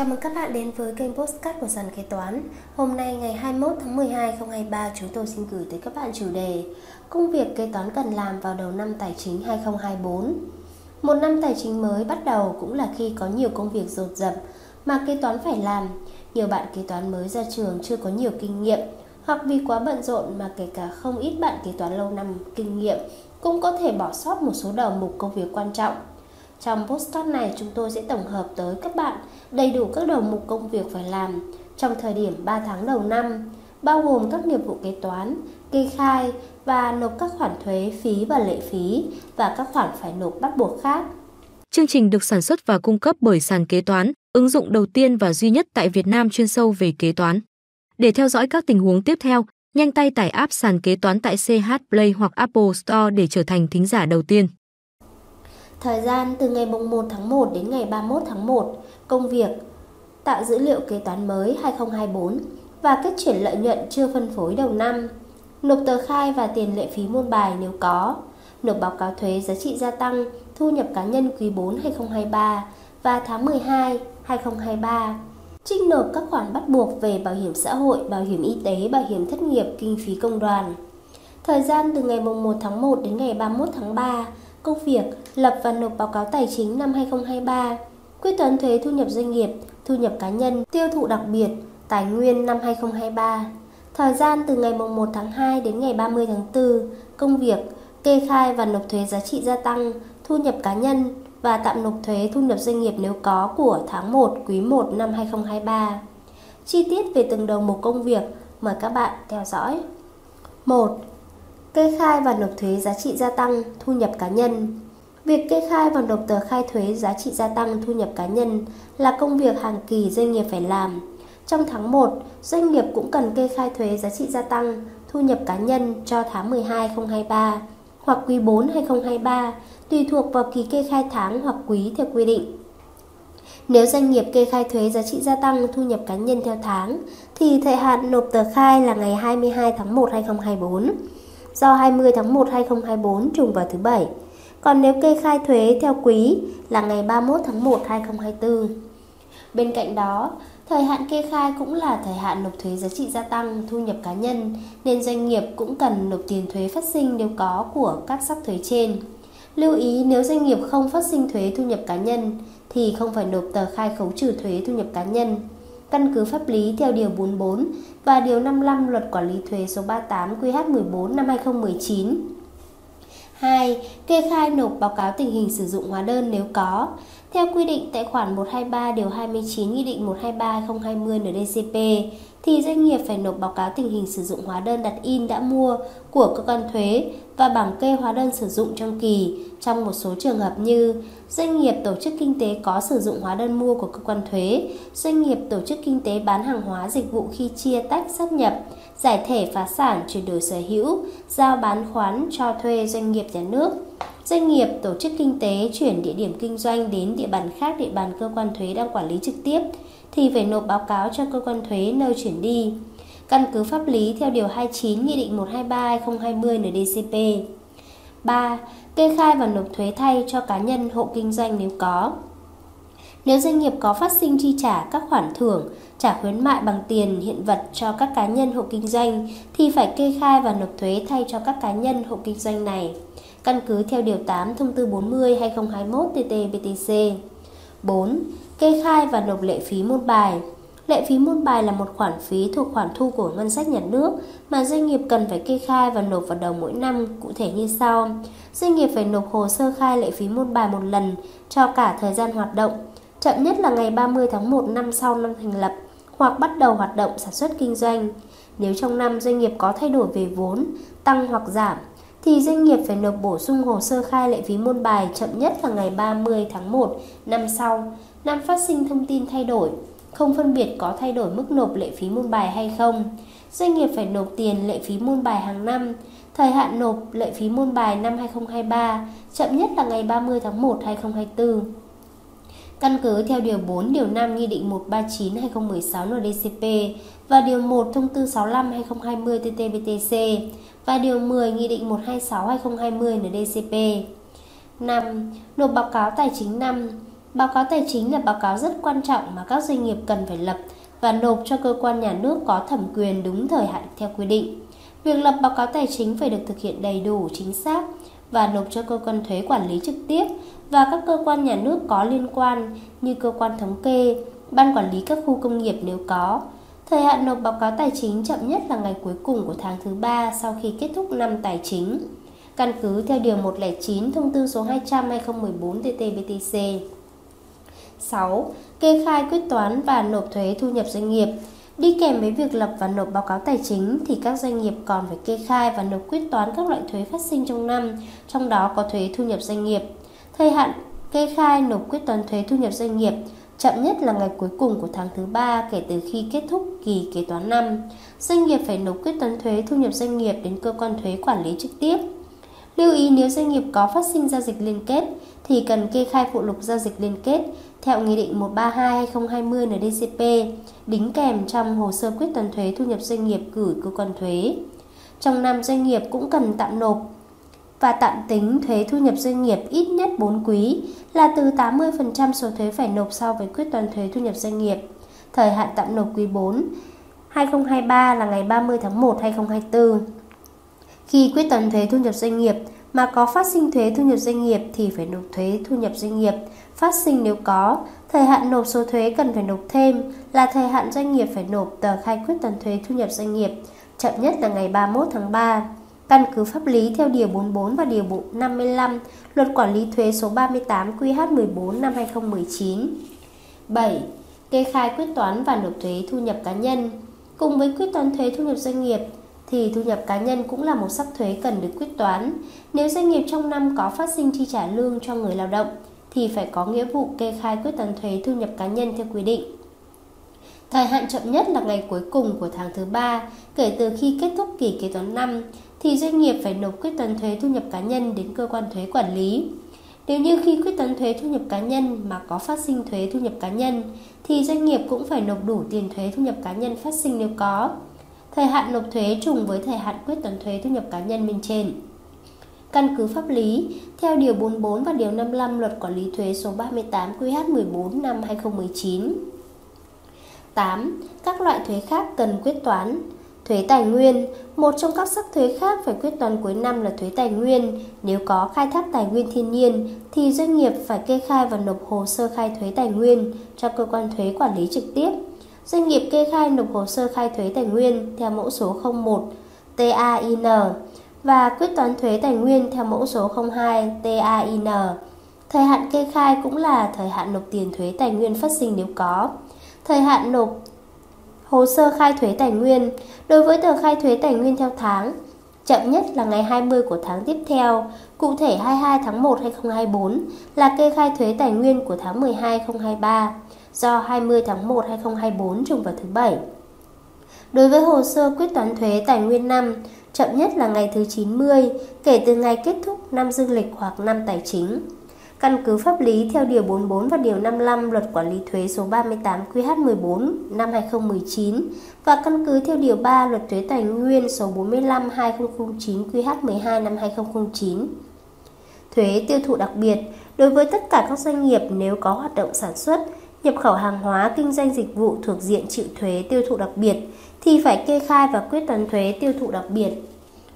Chào mừng các bạn đến với kênh Postcard của Sàn Kế Toán. Hôm nay ngày 21 tháng 12 2023, chúng tôi xin gửi tới các bạn chủ đề Công việc kế toán cần làm vào đầu năm tài chính 2024. Một năm tài chính mới bắt đầu cũng là khi có nhiều công việc dồn dập mà kế toán phải làm. Nhiều bạn kế toán mới ra trường chưa có nhiều kinh nghiệm hoặc vì quá bận rộn mà kể cả không ít bạn kế toán lâu năm kinh nghiệm cũng có thể bỏ sót một số đầu mục công việc quan trọng trong postcard này chúng tôi sẽ tổng hợp tới các bạn đầy đủ các đầu mục công việc phải làm trong thời điểm 3 tháng đầu năm, bao gồm các nghiệp vụ kế toán, kê khai và nộp các khoản thuế, phí và lệ phí và các khoản phải nộp bắt buộc khác. Chương trình được sản xuất và cung cấp bởi sàn kế toán, ứng dụng đầu tiên và duy nhất tại Việt Nam chuyên sâu về kế toán. Để theo dõi các tình huống tiếp theo, nhanh tay tải app sàn kế toán tại CH Play hoặc Apple Store để trở thành thính giả đầu tiên. Thời gian từ ngày 1 tháng 1 đến ngày 31 tháng 1, công việc tạo dữ liệu kế toán mới 2024 và kết chuyển lợi nhuận chưa phân phối đầu năm, nộp tờ khai và tiền lệ phí môn bài nếu có, nộp báo cáo thuế giá trị gia tăng, thu nhập cá nhân quý 4 2023 và tháng 12 2023. Trích nộp các khoản bắt buộc về bảo hiểm xã hội, bảo hiểm y tế, bảo hiểm thất nghiệp, kinh phí công đoàn. Thời gian từ ngày 1 tháng 1 đến ngày 31 tháng 3, công việc lập và nộp báo cáo tài chính năm 2023, quyết toán thuế thu nhập doanh nghiệp, thu nhập cá nhân, tiêu thụ đặc biệt, tài nguyên năm 2023. Thời gian từ ngày 1 tháng 2 đến ngày 30 tháng 4, công việc kê khai và nộp thuế giá trị gia tăng, thu nhập cá nhân và tạm nộp thuế thu nhập doanh nghiệp nếu có của tháng 1 quý 1 năm 2023. Chi tiết về từng đầu mục công việc, mời các bạn theo dõi. 1 kê khai và nộp thuế giá trị gia tăng thu nhập cá nhân. Việc kê khai và nộp tờ khai thuế giá trị gia tăng thu nhập cá nhân là công việc hàng kỳ doanh nghiệp phải làm. Trong tháng 1, doanh nghiệp cũng cần kê khai thuế giá trị gia tăng thu nhập cá nhân cho tháng 12 2023 hoặc quý 4 2023 tùy thuộc vào kỳ kê khai tháng hoặc quý theo quy định. Nếu doanh nghiệp kê khai thuế giá trị gia tăng thu nhập cá nhân theo tháng thì thời hạn nộp tờ khai là ngày 22 tháng 1 2024 do 20 tháng 1 2024 trùng vào thứ bảy. Còn nếu kê khai thuế theo quý là ngày 31 tháng 1 2024. Bên cạnh đó, thời hạn kê khai cũng là thời hạn nộp thuế giá trị gia tăng thu nhập cá nhân nên doanh nghiệp cũng cần nộp tiền thuế phát sinh nếu có của các sắc thuế trên. Lưu ý nếu doanh nghiệp không phát sinh thuế thu nhập cá nhân thì không phải nộp tờ khai khấu trừ thuế thu nhập cá nhân căn cứ pháp lý theo Điều 44 và Điều 55 Luật Quản lý Thuế số 38 QH14 năm 2019. 2. Kê khai nộp báo cáo tình hình sử dụng hóa đơn nếu có. Theo quy định tại khoản 123 điều 29 Nghị định 123/2020 NDCP thì doanh nghiệp phải nộp báo cáo tình hình sử dụng hóa đơn đặt in đã mua của cơ quan thuế và bảng kê hóa đơn sử dụng trong kỳ trong một số trường hợp như doanh nghiệp tổ chức kinh tế có sử dụng hóa đơn mua của cơ quan thuế, doanh nghiệp tổ chức kinh tế bán hàng hóa dịch vụ khi chia tách sắp nhập, giải thể phá sản chuyển đổi sở hữu, giao bán khoán cho thuê doanh nghiệp nhà nước. Doanh nghiệp, tổ chức kinh tế chuyển địa điểm kinh doanh đến địa bàn khác, địa bàn cơ quan thuế đang quản lý trực tiếp, thì phải nộp báo cáo cho cơ quan thuế nơi chuyển đi. Căn cứ pháp lý theo Điều 29 Nghị định 123-2020 NDCP. 3. Kê khai và nộp thuế thay cho cá nhân, hộ kinh doanh nếu có. Nếu doanh nghiệp có phát sinh chi trả các khoản thưởng, trả khuyến mại bằng tiền hiện vật cho các cá nhân hộ kinh doanh thì phải kê khai và nộp thuế thay cho các cá nhân hộ kinh doanh này. Căn cứ theo Điều 8 Thông tư 40-2021 TT-BTC. 4. Kê khai và nộp lệ phí môn bài. Lệ phí môn bài là một khoản phí thuộc khoản thu của ngân sách nhà nước mà doanh nghiệp cần phải kê khai và nộp vào đầu mỗi năm, cụ thể như sau. Doanh nghiệp phải nộp hồ sơ khai lệ phí môn bài một lần cho cả thời gian hoạt động, chậm nhất là ngày 30 tháng 1 năm sau năm thành lập hoặc bắt đầu hoạt động sản xuất kinh doanh. Nếu trong năm doanh nghiệp có thay đổi về vốn, tăng hoặc giảm, thì doanh nghiệp phải nộp bổ sung hồ sơ khai lệ phí môn bài chậm nhất là ngày 30 tháng 1 năm sau, năm phát sinh thông tin thay đổi, không phân biệt có thay đổi mức nộp lệ phí môn bài hay không. Doanh nghiệp phải nộp tiền lệ phí môn bài hàng năm, thời hạn nộp lệ phí môn bài năm 2023, chậm nhất là ngày 30 tháng 1 2024. Căn cứ theo Điều 4, Điều 5 Nghị định 139-2016 NDCP và Điều 1 Thông tư 65-2020 TTBTC và Điều 10 Nghị định 126-2020 NDCP. 5. Nộp báo cáo tài chính năm Báo cáo tài chính là báo cáo rất quan trọng mà các doanh nghiệp cần phải lập và nộp cho cơ quan nhà nước có thẩm quyền đúng thời hạn theo quy định. Việc lập báo cáo tài chính phải được thực hiện đầy đủ, chính xác và nộp cho cơ quan thuế quản lý trực tiếp và các cơ quan nhà nước có liên quan như cơ quan thống kê, ban quản lý các khu công nghiệp nếu có. Thời hạn nộp báo cáo tài chính chậm nhất là ngày cuối cùng của tháng thứ ba sau khi kết thúc năm tài chính. Căn cứ theo Điều 109 Thông tư số 200-2014 TT-BTC. 6. Kê khai quyết toán và nộp thuế thu nhập doanh nghiệp Đi kèm với việc lập và nộp báo cáo tài chính thì các doanh nghiệp còn phải kê khai và nộp quyết toán các loại thuế phát sinh trong năm, trong đó có thuế thu nhập doanh nghiệp. Thời hạn kê khai nộp quyết toán thuế thu nhập doanh nghiệp chậm nhất là ngày cuối cùng của tháng thứ ba kể từ khi kết thúc kỳ kế toán năm. Doanh nghiệp phải nộp quyết toán thuế thu nhập doanh nghiệp đến cơ quan thuế quản lý trực tiếp. Lưu ý nếu doanh nghiệp có phát sinh giao dịch liên kết thì cần kê khai phụ lục giao dịch liên kết theo Nghị định 132-2020 NDCP đính kèm trong hồ sơ quyết toán thuế thu nhập doanh nghiệp gửi cơ quan thuế. Trong năm, doanh nghiệp cũng cần tạm nộp và tạm tính thuế thu nhập doanh nghiệp ít nhất 4 quý là từ 80% số thuế phải nộp so với quyết toán thuế thu nhập doanh nghiệp. Thời hạn tạm nộp quý 4 2023 là ngày 30 tháng 1 2024. Khi quyết toán thuế thu nhập doanh nghiệp mà có phát sinh thuế thu nhập doanh nghiệp thì phải nộp thuế thu nhập doanh nghiệp phát sinh nếu có. Thời hạn nộp số thuế cần phải nộp thêm là thời hạn doanh nghiệp phải nộp tờ khai quyết toán thuế thu nhập doanh nghiệp chậm nhất là ngày 31 tháng 3. Căn cứ pháp lý theo Điều 44 và Điều 55 Luật Quản lý Thuế số 38 QH14 năm 2019. 7. Kê khai quyết toán và nộp thuế thu nhập cá nhân Cùng với quyết toán thuế thu nhập doanh nghiệp, thì thu nhập cá nhân cũng là một sắc thuế cần được quyết toán. Nếu doanh nghiệp trong năm có phát sinh chi trả lương cho người lao động, thì phải có nghĩa vụ kê khai quyết toán thuế thu nhập cá nhân theo quy định. Thời hạn chậm nhất là ngày cuối cùng của tháng thứ ba, kể từ khi kết thúc kỳ kế toán năm, thì doanh nghiệp phải nộp quyết toán thuế thu nhập cá nhân đến cơ quan thuế quản lý. Nếu như khi quyết toán thuế thu nhập cá nhân mà có phát sinh thuế thu nhập cá nhân, thì doanh nghiệp cũng phải nộp đủ tiền thuế thu nhập cá nhân phát sinh nếu có. Thời hạn nộp thuế trùng với thời hạn quyết toán thuế thu nhập cá nhân bên trên. Căn cứ pháp lý, theo Điều 44 và Điều 55 Luật Quản lý Thuế số 38 QH14 năm 2019. 8. Các loại thuế khác cần quyết toán Thuế tài nguyên, một trong các sắc thuế khác phải quyết toán cuối năm là thuế tài nguyên. Nếu có khai thác tài nguyên thiên nhiên thì doanh nghiệp phải kê khai và nộp hồ sơ khai thuế tài nguyên cho cơ quan thuế quản lý trực tiếp. Doanh nghiệp kê khai nộp hồ sơ khai thuế tài nguyên theo mẫu số 01 TAIN và quyết toán thuế tài nguyên theo mẫu số 02 TAIN. Thời hạn kê khai cũng là thời hạn nộp tiền thuế tài nguyên phát sinh nếu có. Thời hạn nộp hồ sơ khai thuế tài nguyên đối với tờ khai thuế tài nguyên theo tháng, chậm nhất là ngày 20 của tháng tiếp theo, cụ thể 22 tháng 1 2024 là kê khai thuế tài nguyên của tháng 12 2023 do 20 tháng 1 2024 trùng vào thứ Bảy. Đối với hồ sơ quyết toán thuế tài nguyên năm, chậm nhất là ngày thứ 90 kể từ ngày kết thúc năm dương lịch hoặc năm tài chính. Căn cứ pháp lý theo Điều 44 và Điều 55 Luật Quản lý Thuế số 38 QH14 năm 2019 và căn cứ theo Điều 3 Luật Thuế Tài nguyên số 45 2009 QH12 năm 2009. Thuế tiêu thụ đặc biệt đối với tất cả các doanh nghiệp nếu có hoạt động sản xuất, nhập khẩu hàng hóa, kinh doanh dịch vụ thuộc diện chịu thuế tiêu thụ đặc biệt thì phải kê khai và quyết toán thuế tiêu thụ đặc biệt.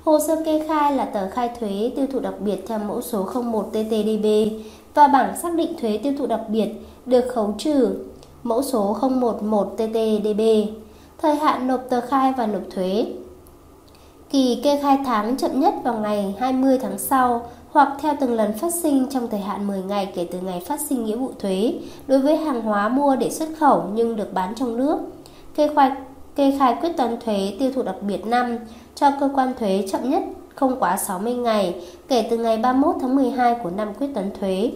Hồ sơ kê khai là tờ khai thuế tiêu thụ đặc biệt theo mẫu số 01 TTDB và bảng xác định thuế tiêu thụ đặc biệt được khấu trừ mẫu số 011 TTDB. Thời hạn nộp tờ khai và nộp thuế. Kỳ kê khai tháng chậm nhất vào ngày 20 tháng sau hoặc theo từng lần phát sinh trong thời hạn 10 ngày kể từ ngày phát sinh nghĩa vụ thuế đối với hàng hóa mua để xuất khẩu nhưng được bán trong nước. Kê khai kê khai quyết toán thuế tiêu thụ đặc biệt năm cho cơ quan thuế chậm nhất không quá 60 ngày kể từ ngày 31 tháng 12 của năm quyết toán thuế.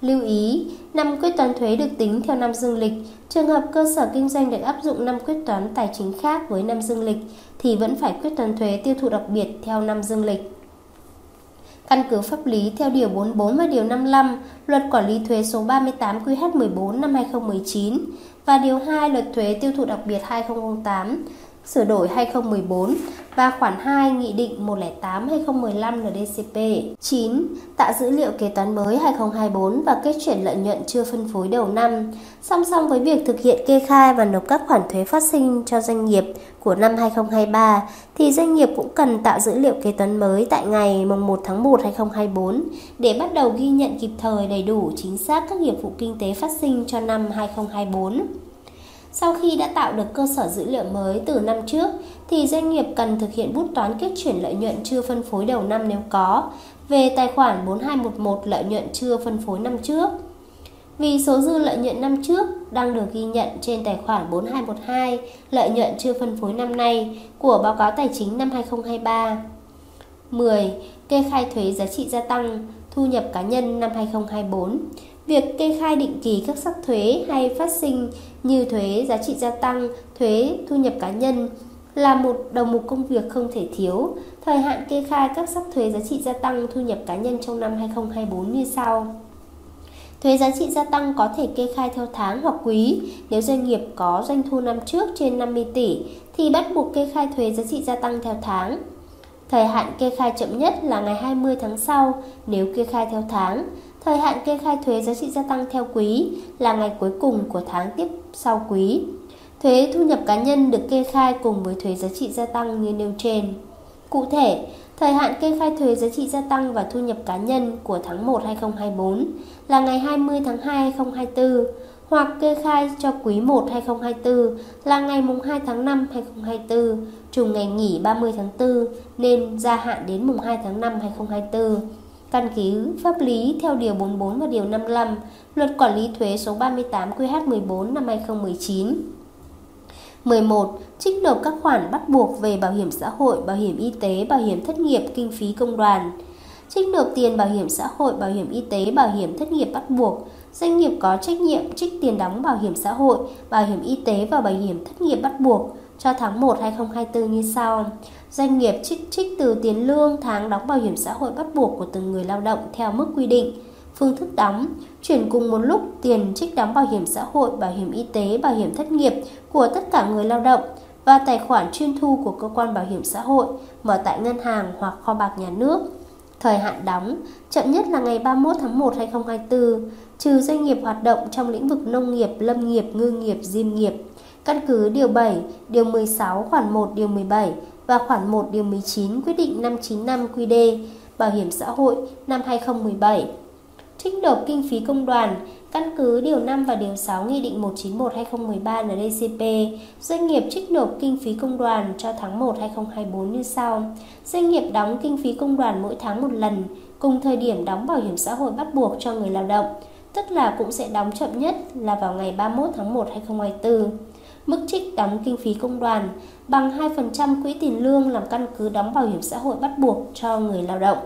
Lưu ý, năm quyết toán thuế được tính theo năm dương lịch. Trường hợp cơ sở kinh doanh được áp dụng năm quyết toán tài chính khác với năm dương lịch thì vẫn phải quyết toán thuế tiêu thụ đặc biệt theo năm dương lịch. Căn cứ pháp lý theo Điều 44 và Điều 55 Luật Quản lý Thuế số 38 QH14 năm 2019 và Điều 2 Luật Thuế Tiêu thụ đặc biệt 2008 sửa đổi 2014 và khoản 2 Nghị định 108-2015 NDCP. 9. Tạo dữ liệu kế toán mới 2024 và kết chuyển lợi nhuận chưa phân phối đầu năm. Song song với việc thực hiện kê khai và nộp các khoản thuế phát sinh cho doanh nghiệp của năm 2023, thì doanh nghiệp cũng cần tạo dữ liệu kế toán mới tại ngày 1 tháng 1 2024 để bắt đầu ghi nhận kịp thời đầy đủ chính xác các nghiệp vụ kinh tế phát sinh cho năm 2024. Sau khi đã tạo được cơ sở dữ liệu mới từ năm trước, thì doanh nghiệp cần thực hiện bút toán kết chuyển lợi nhuận chưa phân phối đầu năm nếu có, về tài khoản 4211 lợi nhuận chưa phân phối năm trước. Vì số dư lợi nhuận năm trước đang được ghi nhận trên tài khoản 4212 lợi nhuận chưa phân phối năm nay của báo cáo tài chính năm 2023. 10. Kê khai thuế giá trị gia tăng, thu nhập cá nhân năm 2024. Việc kê khai định kỳ các sắc thuế hay phát sinh như thuế giá trị gia tăng, thuế thu nhập cá nhân là một đầu mục công việc không thể thiếu. Thời hạn kê khai các sắc thuế giá trị gia tăng thu nhập cá nhân trong năm 2024 như sau. Thuế giá trị gia tăng có thể kê khai theo tháng hoặc quý. Nếu doanh nghiệp có doanh thu năm trước trên 50 tỷ thì bắt buộc kê khai thuế giá trị gia tăng theo tháng. Thời hạn kê khai chậm nhất là ngày 20 tháng sau nếu kê khai theo tháng. Thời hạn kê khai thuế giá trị gia tăng theo quý là ngày cuối cùng của tháng tiếp sau quý. Thuế thu nhập cá nhân được kê khai cùng với thuế giá trị gia tăng như nêu trên. Cụ thể, thời hạn kê khai thuế giá trị gia tăng và thu nhập cá nhân của tháng 1 2024 là ngày 20 tháng 2 2024 hoặc kê khai cho quý 1 2024 là ngày mùng 2 tháng 5 2024, trùng ngày nghỉ 30 tháng 4 nên gia hạn đến mùng 2 tháng 5 2024. Căn cứ pháp lý theo Điều 44 và Điều 55 Luật Quản lý Thuế số 38 QH14 năm 2019. 11. Trích nộp các khoản bắt buộc về bảo hiểm xã hội, bảo hiểm y tế, bảo hiểm thất nghiệp, kinh phí công đoàn. Trích nộp tiền bảo hiểm xã hội, bảo hiểm y tế, bảo hiểm thất nghiệp bắt buộc. Doanh nghiệp có trách nhiệm trích tiền đóng bảo hiểm xã hội, bảo hiểm y tế và bảo hiểm thất nghiệp bắt buộc cho tháng 1 2024 như sau. Doanh nghiệp trích trích từ tiền lương tháng đóng bảo hiểm xã hội bắt buộc của từng người lao động theo mức quy định phương thức đóng, chuyển cùng một lúc tiền trích đóng bảo hiểm xã hội, bảo hiểm y tế, bảo hiểm thất nghiệp của tất cả người lao động và tài khoản chuyên thu của cơ quan bảo hiểm xã hội mở tại ngân hàng hoặc kho bạc nhà nước. Thời hạn đóng chậm nhất là ngày 31 tháng 1 2024, trừ doanh nghiệp hoạt động trong lĩnh vực nông nghiệp, lâm nghiệp, ngư nghiệp, diêm nghiệp. Căn cứ Điều 7, Điều 16, khoản 1, Điều 17 và khoản 1, Điều 19 quyết định 595 QD Bảo hiểm xã hội năm 2017 trích nộp kinh phí công đoàn căn cứ Điều 5 và Điều 6 Nghị định 191-2013 NDCP, doanh nghiệp trích nộp kinh phí công đoàn cho tháng 1 2024 như sau. Doanh nghiệp đóng kinh phí công đoàn mỗi tháng một lần, cùng thời điểm đóng bảo hiểm xã hội bắt buộc cho người lao động, tức là cũng sẽ đóng chậm nhất là vào ngày 31 tháng 1 2024. Mức trích đóng kinh phí công đoàn bằng 2% quỹ tiền lương làm căn cứ đóng bảo hiểm xã hội bắt buộc cho người lao động.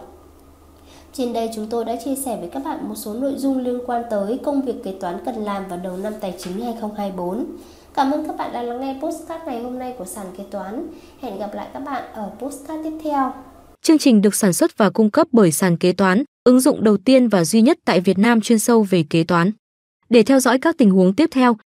Trên đây chúng tôi đã chia sẻ với các bạn một số nội dung liên quan tới công việc kế toán cần làm vào đầu năm tài chính 2024. Cảm ơn các bạn đã lắng nghe postcard ngày hôm nay của sàn kế toán. Hẹn gặp lại các bạn ở postcard tiếp theo. Chương trình được sản xuất và cung cấp bởi sàn kế toán, ứng dụng đầu tiên và duy nhất tại Việt Nam chuyên sâu về kế toán. Để theo dõi các tình huống tiếp theo,